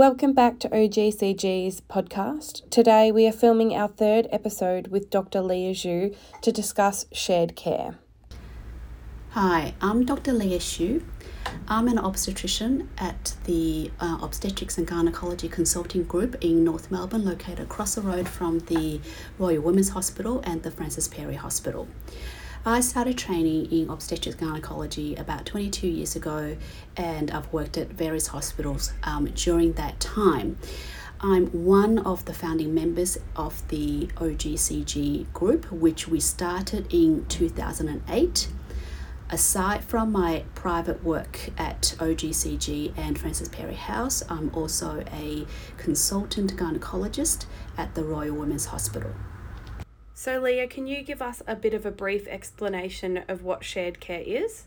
Welcome back to OGCG's podcast. Today we are filming our third episode with Dr. Leah Xu to discuss shared care. Hi, I'm Dr. Leah Xu. I'm an obstetrician at the uh, Obstetrics and Gynecology Consulting Group in North Melbourne, located across the road from the Royal Women's Hospital and the Frances Perry Hospital. I started training in obstetrics gynecology about 22 years ago, and I've worked at various hospitals um, during that time. I'm one of the founding members of the OGCG group, which we started in 2008. Aside from my private work at OGCG and Frances Perry House, I'm also a consultant gynecologist at the Royal Women's Hospital. So, Leah, can you give us a bit of a brief explanation of what shared care is?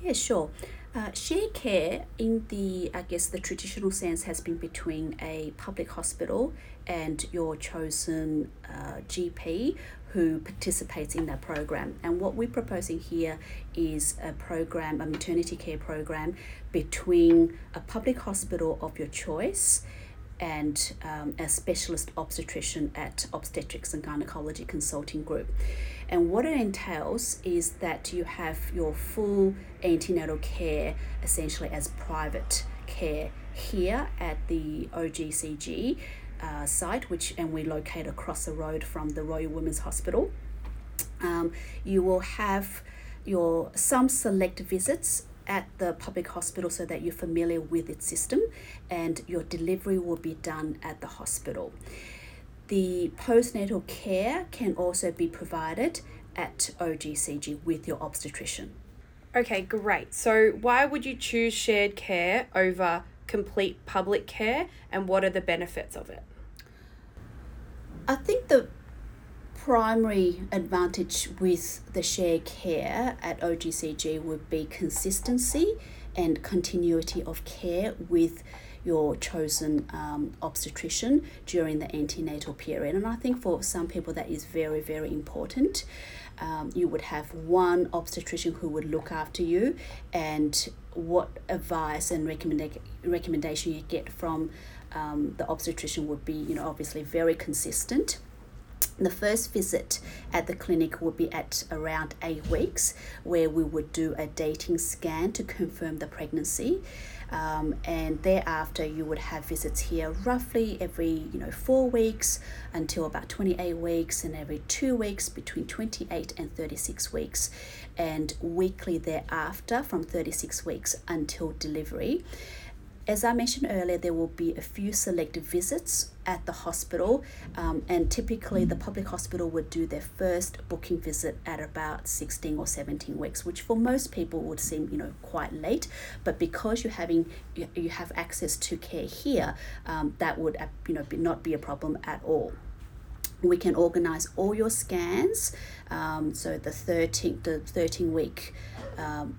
Yeah, sure. Uh, shared care, in the I guess the traditional sense, has been between a public hospital and your chosen uh, GP who participates in that program. And what we're proposing here is a program, a maternity care program between a public hospital of your choice and um, a specialist obstetrician at Obstetrics and Gynecology Consulting Group. And what it entails is that you have your full antenatal care essentially as private care here at the OGCG uh, site, which and we locate across the road from the Royal Women's Hospital. Um, you will have your some select visits at the public hospital so that you're familiar with its system and your delivery will be done at the hospital. The postnatal care can also be provided at OGCG with your obstetrician. Okay, great. So, why would you choose shared care over complete public care and what are the benefits of it? I think the primary advantage with the shared care at OGCG would be consistency and continuity of care with your chosen um, obstetrician during the antenatal period. And I think for some people that is very, very important. Um, you would have one obstetrician who would look after you, and what advice and recommenda- recommendation you get from um, the obstetrician would be, you know, obviously very consistent the first visit at the clinic would be at around eight weeks, where we would do a dating scan to confirm the pregnancy. Um, and thereafter, you would have visits here roughly every you know four weeks until about 28 weeks, and every two weeks between 28 and 36 weeks, and weekly thereafter from 36 weeks until delivery. As I mentioned earlier, there will be a few selected visits at the hospital, um, and typically the public hospital would do their first booking visit at about 16 or 17 weeks, which for most people would seem you know quite late. But because you're having you, you have access to care here, um, that would uh, you know be, not be a problem at all we can organize all your scans um, so the 13 the 13 week um,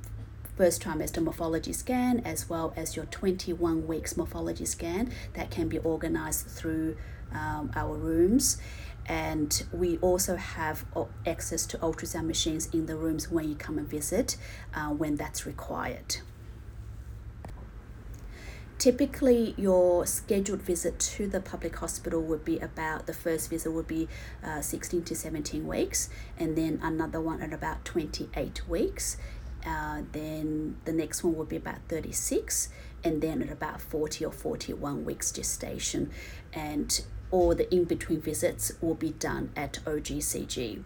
first trimester morphology scan as well as your 21 weeks morphology scan that can be organized through um, our rooms. And we also have access to ultrasound machines in the rooms when you come and visit uh, when that's required. Typically your scheduled visit to the public hospital would be about the first visit would be uh, 16 to 17 weeks and then another one at about 28 weeks uh, then the next one will be about 36 and then at about 40 or 41 weeks gestation and all the in-between visits will be done at OGCG.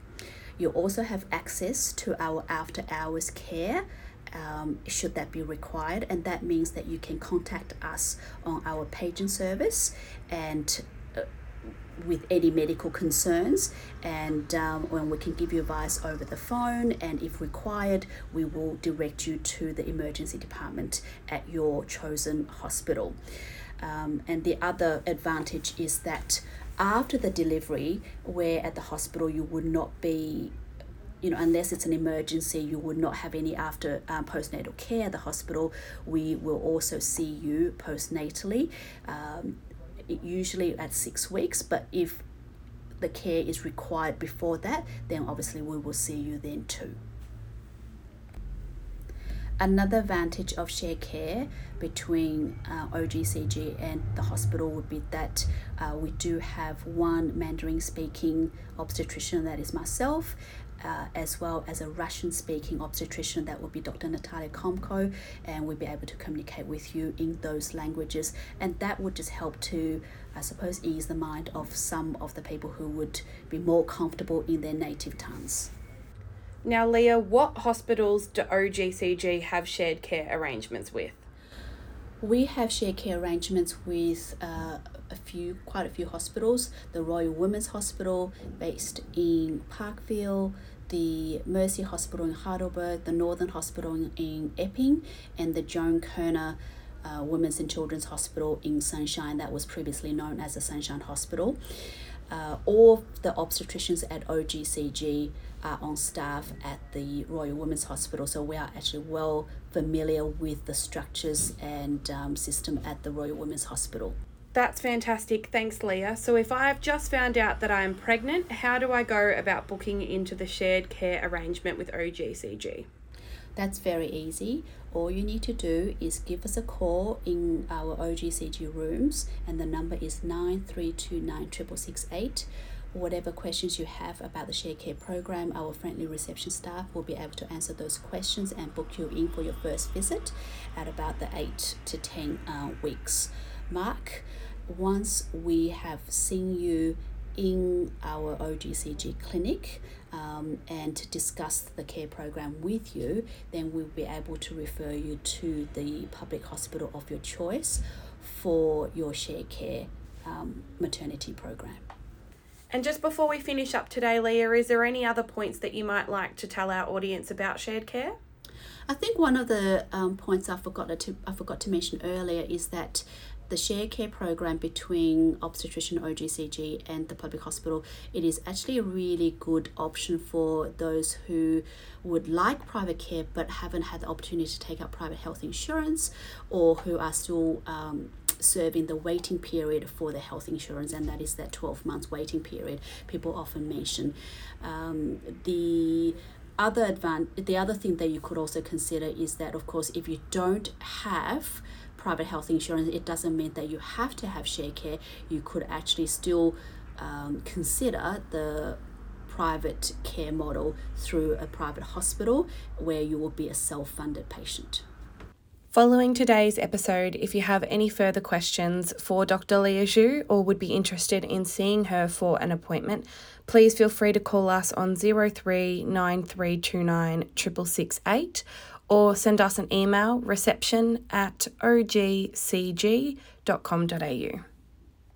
You also have access to our after hours care um, should that be required and that means that you can contact us on our patient service and with any medical concerns and um, when we can give you advice over the phone and if required we will direct you to the emergency department at your chosen hospital um, and the other advantage is that after the delivery where at the hospital you would not be you know, unless it's an emergency, you would not have any after um, postnatal care at the hospital. We will also see you postnatally. Um, usually at six weeks, but if the care is required before that, then obviously we will see you then too. Another advantage of share care between uh, OGCG and the hospital would be that uh, we do have one Mandarin speaking obstetrician, that is myself, uh, as well as a Russian speaking obstetrician that would be Dr. Natalia Komko, and we'll be able to communicate with you in those languages. And that would just help to, I suppose, ease the mind of some of the people who would be more comfortable in their native tongues. Now, Leah, what hospitals do OGCG have shared care arrangements with? We have shared care arrangements with uh, a few, quite a few hospitals. The Royal Women's Hospital, based in Parkville, the Mercy Hospital in Heidelberg, the Northern Hospital in, in Epping, and the Joan Kirner uh, Women's and Children's Hospital in Sunshine, that was previously known as the Sunshine Hospital. Uh, all the obstetricians at OGCG are on staff at the Royal Women's Hospital, so we are actually well familiar with the structures and um, system at the Royal Women's Hospital. That's fantastic. Thanks, Leah. So, if I've just found out that I am pregnant, how do I go about booking into the shared care arrangement with OGCG? That's very easy. All you need to do is give us a call in our OGCG rooms, and the number is 9329 Whatever questions you have about the shared Care program, our friendly reception staff will be able to answer those questions and book you in for your first visit at about the 8 to 10 uh, weeks mark. Once we have seen you in our OGCG clinic um, and to discuss the care program with you, then we'll be able to refer you to the public hospital of your choice for your share care um, maternity program. And just before we finish up today, Leah, is there any other points that you might like to tell our audience about shared care? I think one of the um, points I forgot to I forgot to mention earlier is that the share care program between obstetrician OGCG and the public hospital, it is actually a really good option for those who would like private care but haven't had the opportunity to take up private health insurance or who are still um, serving the waiting period for the health insurance, and that is that 12 months waiting period people often mention. Um, the other advan- the other thing that you could also consider is that of course if you don't have private health insurance, it doesn't mean that you have to have share care. You could actually still um, consider the private care model through a private hospital where you will be a self funded patient. Following today's episode, if you have any further questions for Dr. Leah Xu or would be interested in seeing her for an appointment, please feel free to call us on 039329 or send us an email reception at ogcg.com.au.